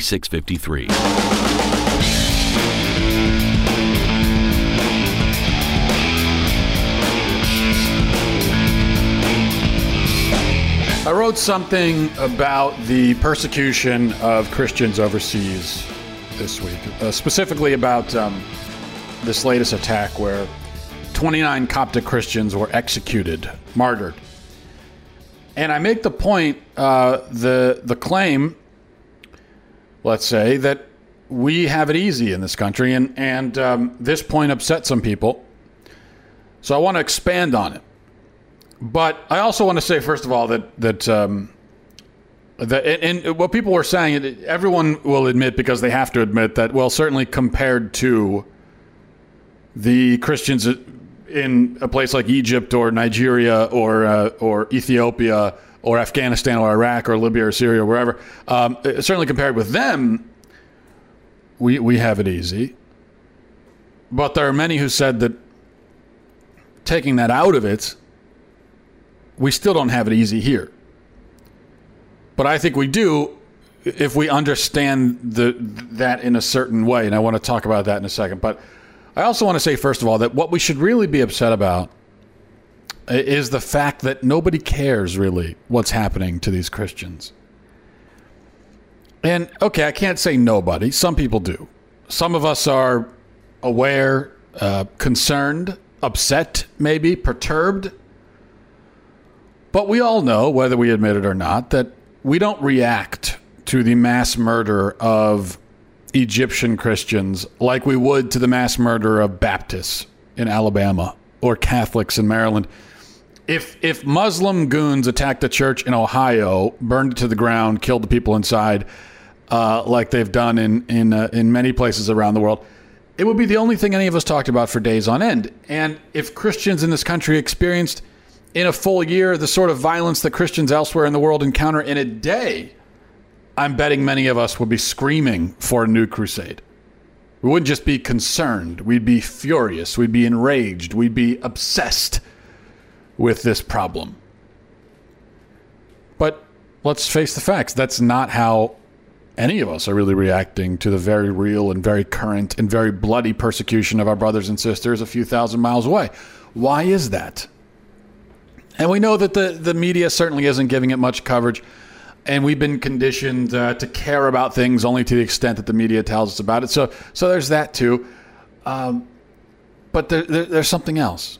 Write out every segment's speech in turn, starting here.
4653. I wrote something about the persecution of Christians overseas this week, uh, specifically about um, this latest attack where 29 Coptic Christians were executed, martyred. And I make the point, uh, the the claim let's say, that we have it easy in this country, and and um, this point upset some people. So I want to expand on it, but I also want to say first of all that that. Um, that, and what people were saying, everyone will admit because they have to admit that, well, certainly compared to the Christians in a place like Egypt or Nigeria or uh, or Ethiopia or Afghanistan or Iraq or Libya or Syria or wherever, um, certainly compared with them, we, we have it easy. But there are many who said that taking that out of it, we still don't have it easy here. But I think we do if we understand the that in a certain way, and I want to talk about that in a second. But I also want to say, first of all, that what we should really be upset about is the fact that nobody cares really what's happening to these Christians. And okay, I can't say nobody. Some people do. Some of us are aware, uh, concerned, upset, maybe perturbed. But we all know, whether we admit it or not, that we don't react to the mass murder of Egyptian Christians like we would to the mass murder of Baptists in Alabama or Catholics in Maryland if if Muslim goons attacked a church in Ohio, burned it to the ground, killed the people inside, uh, like they've done in in uh, in many places around the world, it would be the only thing any of us talked about for days on end. And if Christians in this country experienced in a full year the sort of violence that Christians elsewhere in the world encounter in a day, I'm betting many of us would be screaming for a new crusade. We wouldn't just be concerned; we'd be furious, we'd be enraged, we'd be obsessed with this problem. But let's face the facts. That's not how any of us are really reacting to the very real and very current and very bloody persecution of our brothers and sisters a few thousand miles away. Why is that? And we know that the, the media certainly isn't giving it much coverage. And we've been conditioned uh, to care about things only to the extent that the media tells us about it. So, so there's that too. Um, but there, there, there's something else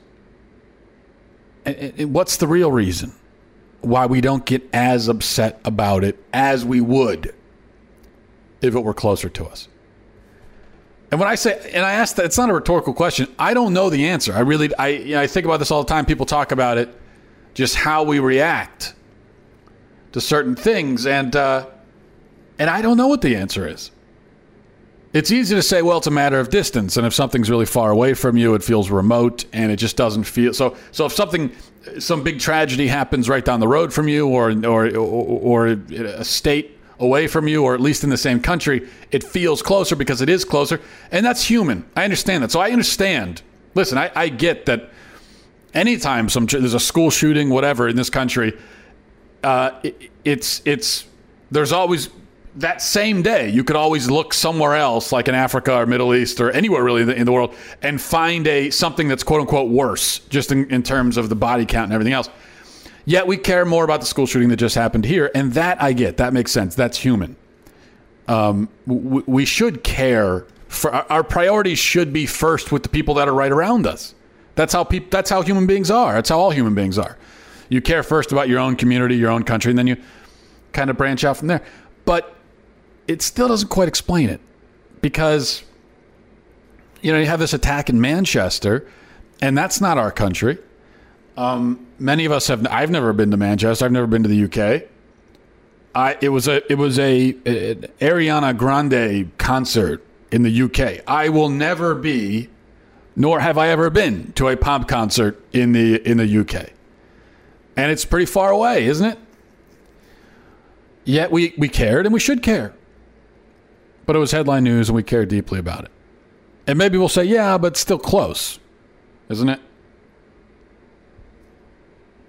what's the real reason why we don't get as upset about it as we would if it were closer to us? And when I say, and I ask that, it's not a rhetorical question. I don't know the answer. I really, I, you know, I think about this all the time. People talk about it, just how we react to certain things, and uh, and I don't know what the answer is. It's easy to say, well, it's a matter of distance, and if something's really far away from you, it feels remote, and it just doesn't feel so. So if something, some big tragedy happens right down the road from you, or or or, or a state away from you, or at least in the same country, it feels closer because it is closer, and that's human. I understand that. So I understand. Listen, I, I get that. Anytime some there's a school shooting, whatever in this country, uh, it, it's it's there's always that same day, you could always look somewhere else, like in Africa or Middle East or anywhere really in the world, and find a something that's quote unquote worse, just in, in terms of the body count and everything else. Yet we care more about the school shooting that just happened here, and that I get. That makes sense. That's human. Um, w- we should care for our, our priorities should be first with the people that are right around us. That's how people. That's how human beings are. That's how all human beings are. You care first about your own community, your own country, and then you kind of branch out from there. But it still doesn't quite explain it because you know you have this attack in Manchester, and that's not our country. Um, many of us have. I've never been to Manchester. I've never been to the UK. I it was a it was a, an Ariana Grande concert in the UK. I will never be, nor have I ever been to a pop concert in the in the UK. And it's pretty far away, isn't it? Yet we, we cared and we should care. But it was headline news and we care deeply about it. And maybe we'll say, yeah, but still close, isn't it?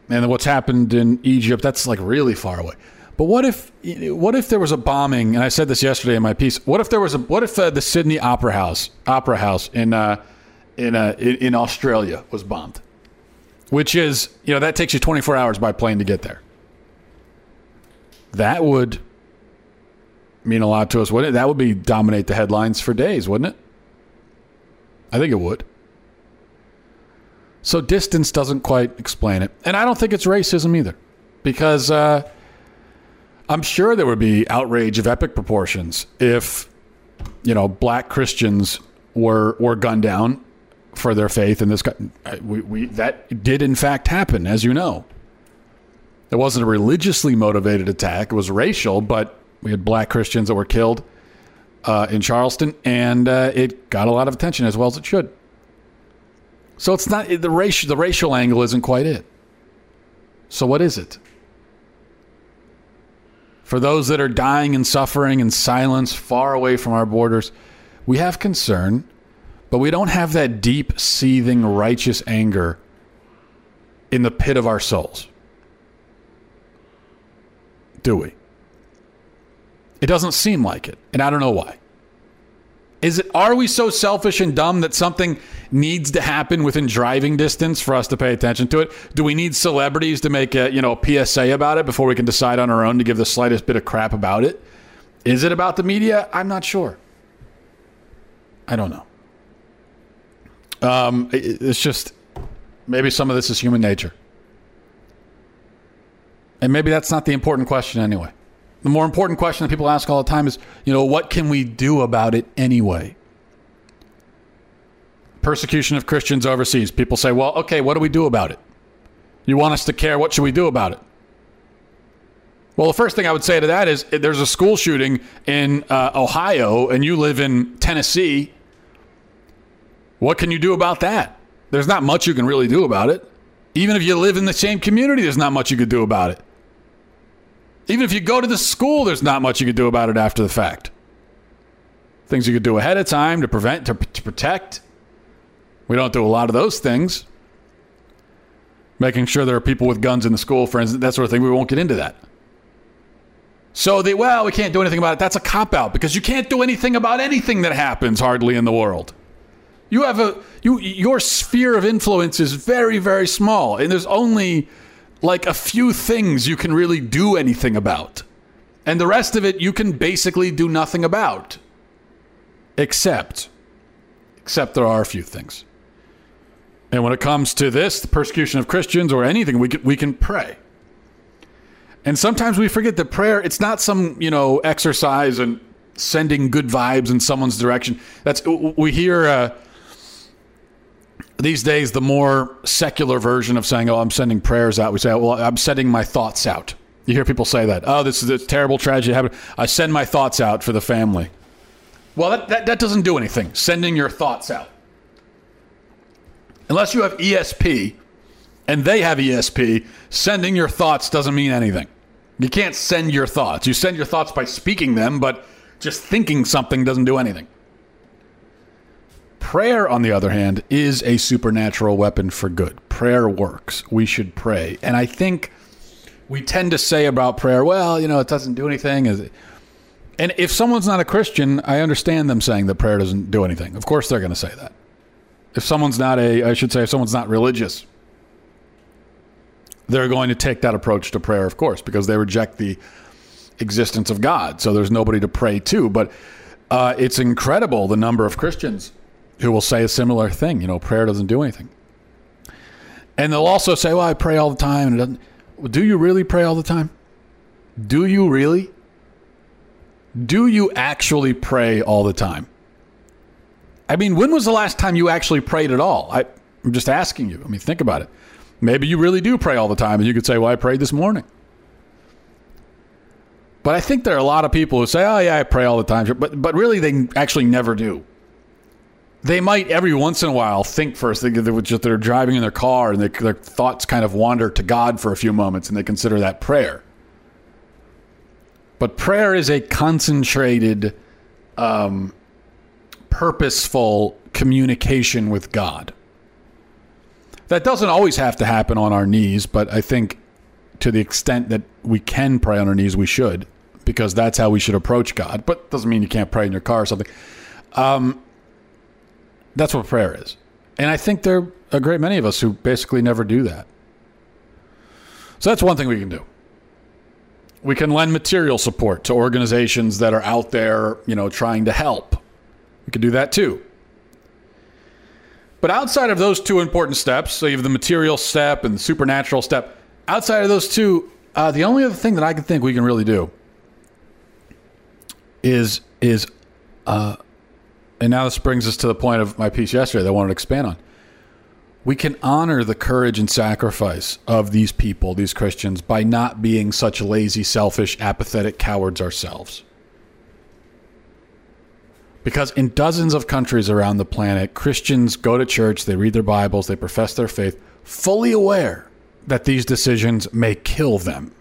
And what's happened in Egypt, that's like really far away. But what if what if there was a bombing? And I said this yesterday in my piece. What if there was a what if uh, the Sydney Opera House Opera House in uh, in, uh, in in Australia was bombed? Which is you know that takes you 24 hours by plane to get there. That would mean a lot to us, wouldn't it? That would be dominate the headlines for days, wouldn't it? I think it would. So distance doesn't quite explain it, and I don't think it's racism either, because uh, I'm sure there would be outrage of epic proportions if you know black Christians were were gunned down for their faith in this. We, we that did in fact happen, as you know. It wasn't a religiously motivated attack; it was racial, but we had black Christians that were killed uh, in Charleston, and uh, it got a lot of attention as well as it should. So it's not the racial the racial angle isn't quite it. So what is it? For those that are dying and suffering in silence far away from our borders, we have concern, but we don't have that deep, seething, righteous anger in the pit of our souls. Do we? It doesn't seem like it, and I don't know why. Is it are we so selfish and dumb that something needs to happen within driving distance for us to pay attention to it? Do we need celebrities to make a, you know, a PSA about it before we can decide on our own to give the slightest bit of crap about it? Is it about the media? I'm not sure. I don't know. Um, it's just maybe some of this is human nature. And maybe that's not the important question anyway. The more important question that people ask all the time is, you know, what can we do about it anyway? Persecution of Christians overseas. People say, well, okay, what do we do about it? You want us to care? What should we do about it? Well, the first thing I would say to that is there's a school shooting in uh, Ohio and you live in Tennessee. What can you do about that? There's not much you can really do about it. Even if you live in the same community, there's not much you could do about it. Even if you go to the school, there's not much you could do about it after the fact. Things you could do ahead of time to prevent, to, to protect. We don't do a lot of those things. Making sure there are people with guns in the school, for instance, that sort of thing. We won't get into that. So they, well, we can't do anything about it. That's a cop out because you can't do anything about anything that happens hardly in the world. You have a you your sphere of influence is very very small, and there's only like a few things you can really do anything about. And the rest of it you can basically do nothing about. Except, except there are a few things. And when it comes to this, the persecution of Christians or anything, we can, we can pray. And sometimes we forget that prayer, it's not some, you know, exercise and sending good vibes in someone's direction. That's, we hear, uh, these days, the more secular version of saying, "Oh, I'm sending prayers out," we say, "Well, I'm sending my thoughts out." You hear people say that. Oh, this is a terrible tragedy happened. I send my thoughts out for the family. Well, that, that, that doesn't do anything. Sending your thoughts out, unless you have ESP, and they have ESP, sending your thoughts doesn't mean anything. You can't send your thoughts. You send your thoughts by speaking them, but just thinking something doesn't do anything. Prayer, on the other hand, is a supernatural weapon for good. Prayer works. We should pray. And I think we tend to say about prayer, well, you know, it doesn't do anything. And if someone's not a Christian, I understand them saying that prayer doesn't do anything. Of course, they're going to say that. If someone's not a, I should say, if someone's not religious, they're going to take that approach to prayer, of course, because they reject the existence of God. So there's nobody to pray to. But uh, it's incredible the number of Christians who will say a similar thing. You know, prayer doesn't do anything. And they'll also say, well, I pray all the time. And it doesn't. Well, do you really pray all the time? Do you really? Do you actually pray all the time? I mean, when was the last time you actually prayed at all? I, I'm just asking you. I mean, think about it. Maybe you really do pray all the time, and you could say, well, I prayed this morning. But I think there are a lot of people who say, "Oh yeah, I pray all the time," but but really they actually never do. They might every once in a while think first. They, they just they're driving in their car and they, their thoughts kind of wander to God for a few moments, and they consider that prayer. But prayer is a concentrated, um, purposeful communication with God. That doesn't always have to happen on our knees, but I think to the extent that we can pray on our knees, we should because that's how we should approach God. But doesn't mean you can't pray in your car or something. Um, that's what prayer is. And I think there are a great many of us who basically never do that. So that's one thing we can do. We can lend material support to organizations that are out there, you know, trying to help. We can do that too. But outside of those two important steps, so you have the material step and the supernatural step, outside of those two, uh, the only other thing that I can think we can really do is is uh, and now this brings us to the point of my piece yesterday that I wanted to expand on. We can honor the courage and sacrifice of these people, these Christians, by not being such lazy, selfish, apathetic cowards ourselves. Because in dozens of countries around the planet, Christians go to church, they read their Bibles, they profess their faith, fully aware that these decisions may kill them.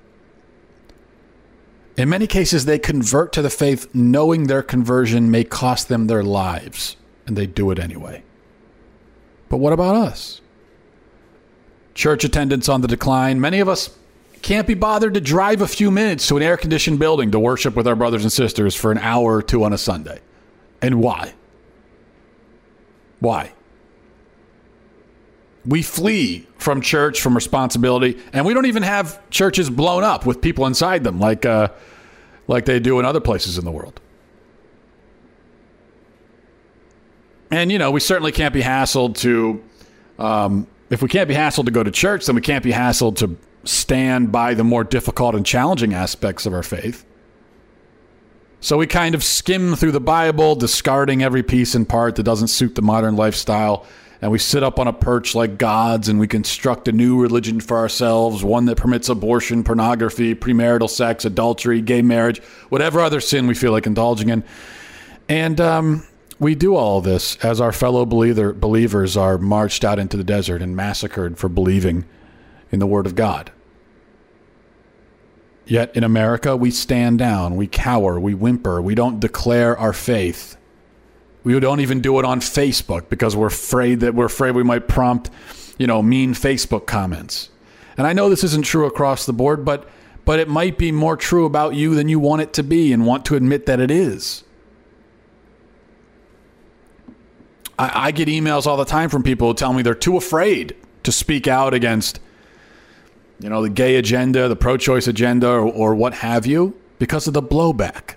In many cases, they convert to the faith knowing their conversion may cost them their lives, and they do it anyway. But what about us? Church attendance on the decline. Many of us can't be bothered to drive a few minutes to an air conditioned building to worship with our brothers and sisters for an hour or two on a Sunday. And why? Why? We flee from church, from responsibility, and we don't even have churches blown up with people inside them like, uh, like they do in other places in the world. And, you know, we certainly can't be hassled to, um, if we can't be hassled to go to church, then we can't be hassled to stand by the more difficult and challenging aspects of our faith. So we kind of skim through the Bible, discarding every piece and part that doesn't suit the modern lifestyle and we sit up on a perch like gods and we construct a new religion for ourselves, one that permits abortion, pornography, premarital sex, adultery, gay marriage, whatever other sin we feel like indulging in. And um, we do all this as our fellow believer, believers are marched out into the desert and massacred for believing in the Word of God. Yet in America, we stand down, we cower, we whimper, we don't declare our faith. We don't even do it on Facebook because we're afraid that we're afraid we might prompt, you know, mean Facebook comments. And I know this isn't true across the board, but but it might be more true about you than you want it to be and want to admit that it is. I, I get emails all the time from people who tell me they're too afraid to speak out against, you know, the gay agenda, the pro-choice agenda, or, or what have you, because of the blowback.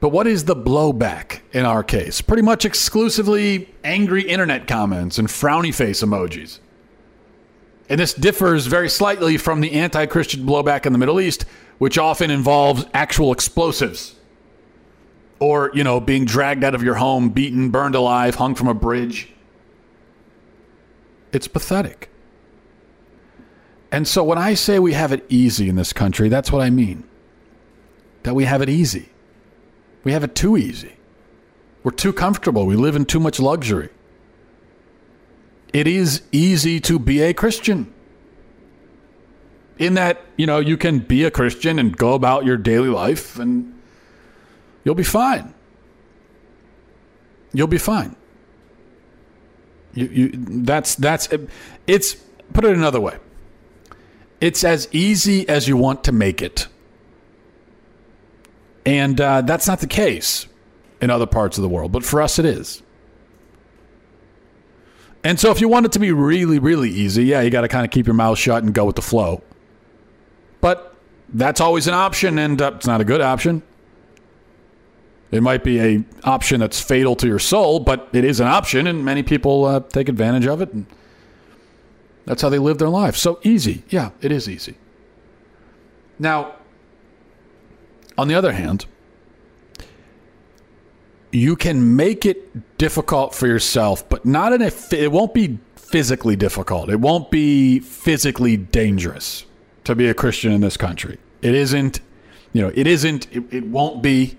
But what is the blowback in our case? Pretty much exclusively angry internet comments and frowny face emojis. And this differs very slightly from the anti Christian blowback in the Middle East, which often involves actual explosives. Or, you know, being dragged out of your home, beaten, burned alive, hung from a bridge. It's pathetic. And so when I say we have it easy in this country, that's what I mean. That we have it easy. We have it too easy. We're too comfortable. We live in too much luxury. It is easy to be a Christian. In that, you know, you can be a Christian and go about your daily life and you'll be fine. You'll be fine. You, you, that's that's it's put it another way. It's as easy as you want to make it. And uh, that's not the case in other parts of the world, but for us it is. And so if you want it to be really, really easy, yeah, you got to kind of keep your mouth shut and go with the flow. But that's always an option, and uh, it's not a good option. It might be a option that's fatal to your soul, but it is an option, and many people uh, take advantage of it. And that's how they live their life. So easy. Yeah, it is easy. Now, on the other hand, you can make it difficult for yourself, but not in a. It won't be physically difficult. It won't be physically dangerous to be a Christian in this country. It isn't. You know, it isn't. It, it won't be.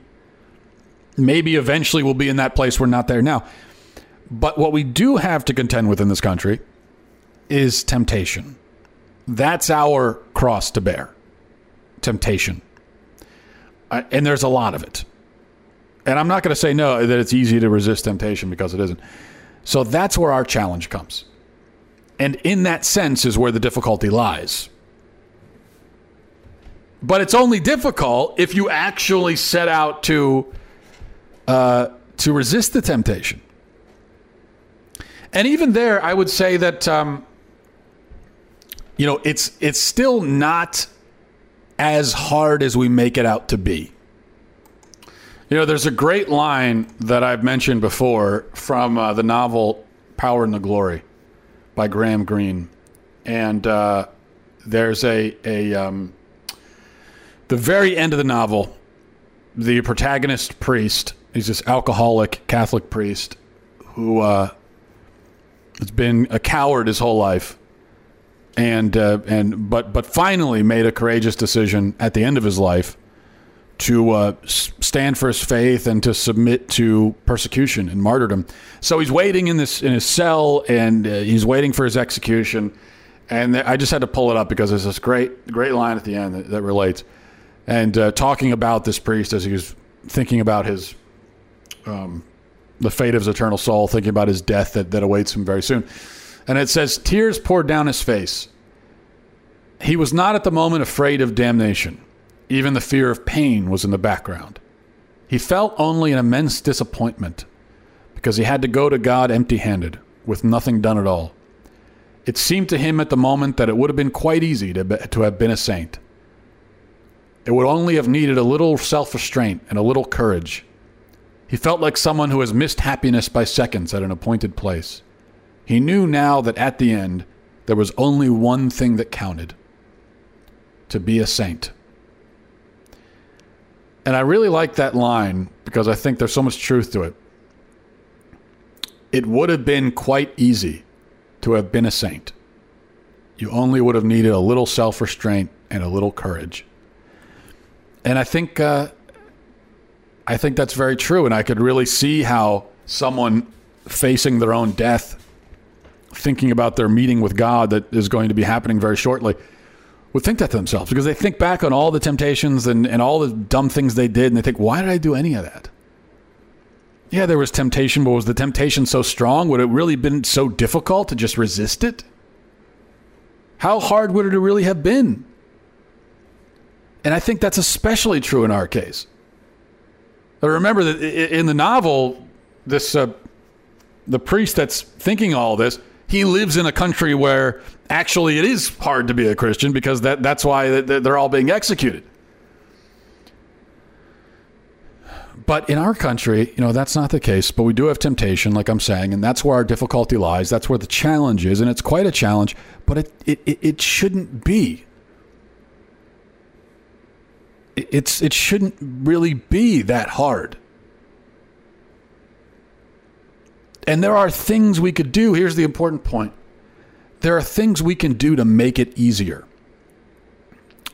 Maybe eventually we'll be in that place. We're not there now. But what we do have to contend with in this country is temptation. That's our cross to bear. Temptation. Uh, and there's a lot of it. And I'm not going to say no, that it's easy to resist temptation because it isn't. So that's where our challenge comes. And in that sense is where the difficulty lies. But it's only difficult if you actually set out to uh, to resist the temptation. And even there, I would say that um, you know it's it's still not as hard as we make it out to be. You know, there's a great line that I've mentioned before from uh, the novel Power and the Glory by Graham Greene. And uh, there's a, a um, the very end of the novel, the protagonist priest, he's this alcoholic Catholic priest who uh, has been a coward his whole life. And uh, and but but finally made a courageous decision at the end of his life to uh, stand for his faith and to submit to persecution and martyrdom. So he's waiting in this in his cell and uh, he's waiting for his execution. And I just had to pull it up because there's this great great line at the end that, that relates, and uh, talking about this priest as he was thinking about his um, the fate of his eternal soul, thinking about his death that, that awaits him very soon. And it says, Tears poured down his face. He was not at the moment afraid of damnation even the fear of pain was in the background. He felt only an immense disappointment because he had to go to God empty handed, with nothing done at all. It seemed to him at the moment that it would have been quite easy to, be, to have been a saint. It would only have needed a little self restraint and a little courage. He felt like someone who has missed happiness by seconds at an appointed place. He knew now that at the end, there was only one thing that counted to be a saint. And I really like that line because I think there's so much truth to it. It would have been quite easy to have been a saint. You only would have needed a little self restraint and a little courage. And I think uh, I think that's very true. And I could really see how someone facing their own death, thinking about their meeting with God that is going to be happening very shortly, would think that to themselves because they think back on all the temptations and, and all the dumb things they did and they think, why did I do any of that? Yeah, there was temptation, but was the temptation so strong? Would it really been so difficult to just resist it? How hard would it really have been? And I think that's especially true in our case. I remember that in the novel, this uh, the priest that's thinking all this, he lives in a country where actually it is hard to be a Christian because that, that's why they're all being executed. But in our country, you know, that's not the case. But we do have temptation, like I'm saying, and that's where our difficulty lies. That's where the challenge is, and it's quite a challenge. But it it, it shouldn't be. It's it shouldn't really be that hard. And there are things we could do. Here's the important point there are things we can do to make it easier.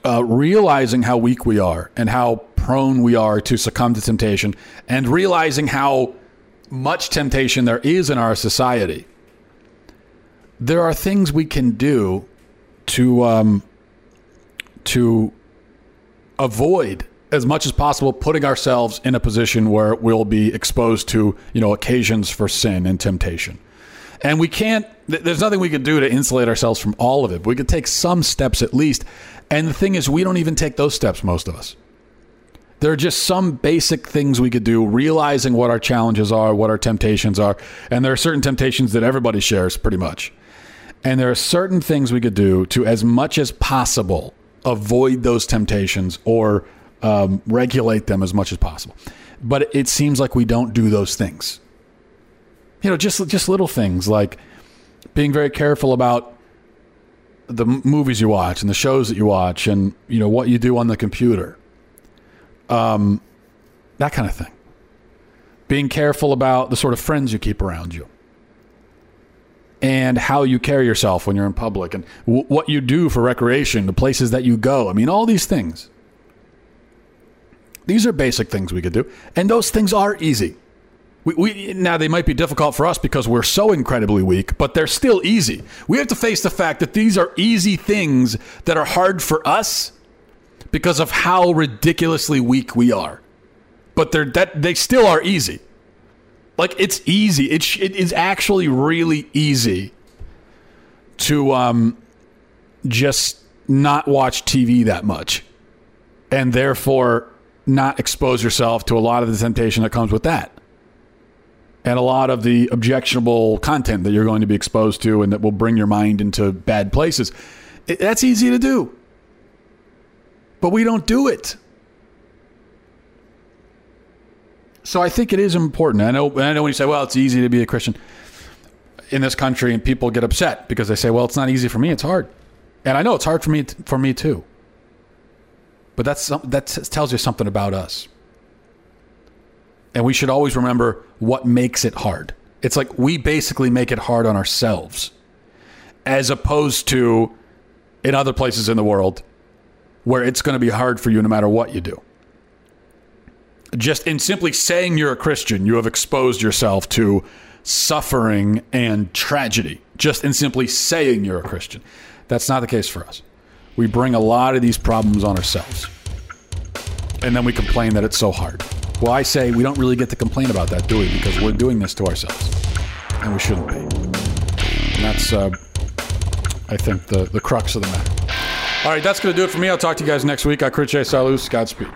Uh, realizing how weak we are and how prone we are to succumb to temptation, and realizing how much temptation there is in our society, there are things we can do to um, to avoid as much as possible putting ourselves in a position where we'll be exposed to you know occasions for sin and temptation and we can't there's nothing we can do to insulate ourselves from all of it but we could take some steps at least and the thing is we don't even take those steps most of us There are just some basic things we could do, realizing what our challenges are, what our temptations are. And there are certain temptations that everybody shares pretty much. And there are certain things we could do to, as much as possible, avoid those temptations or um, regulate them as much as possible. But it seems like we don't do those things. You know, just just little things like being very careful about the movies you watch and the shows that you watch and you know what you do on the computer. Um that kind of thing. Being careful about the sort of friends you keep around you. And how you carry yourself when you're in public and w- what you do for recreation the places that you go. I mean all these things these are basic things we could do and those things are easy we, we, now they might be difficult for us because we're so incredibly weak, but they're still easy. We have to face the fact that these are easy things that are hard for us because of how ridiculously weak we are. But they're that they still are easy. Like it's easy. It it is actually really easy to um just not watch TV that much, and therefore not expose yourself to a lot of the temptation that comes with that and a lot of the objectionable content that you're going to be exposed to and that will bring your mind into bad places. It, that's easy to do. But we don't do it. So I think it is important. I know I know when you say, well, it's easy to be a Christian in this country and people get upset because they say, well, it's not easy for me, it's hard. And I know it's hard for me for me too. But that's that tells you something about us. And we should always remember what makes it hard. It's like we basically make it hard on ourselves, as opposed to in other places in the world where it's going to be hard for you no matter what you do. Just in simply saying you're a Christian, you have exposed yourself to suffering and tragedy. Just in simply saying you're a Christian. That's not the case for us. We bring a lot of these problems on ourselves. And then we complain that it's so hard. Well, I say we don't really get to complain about that, do we? Because we're doing this to ourselves, and we shouldn't be. And that's, uh, I think, the the crux of the matter. All right, that's going to do it for me. I'll talk to you guys next week. I Chris J. Salus. Godspeed.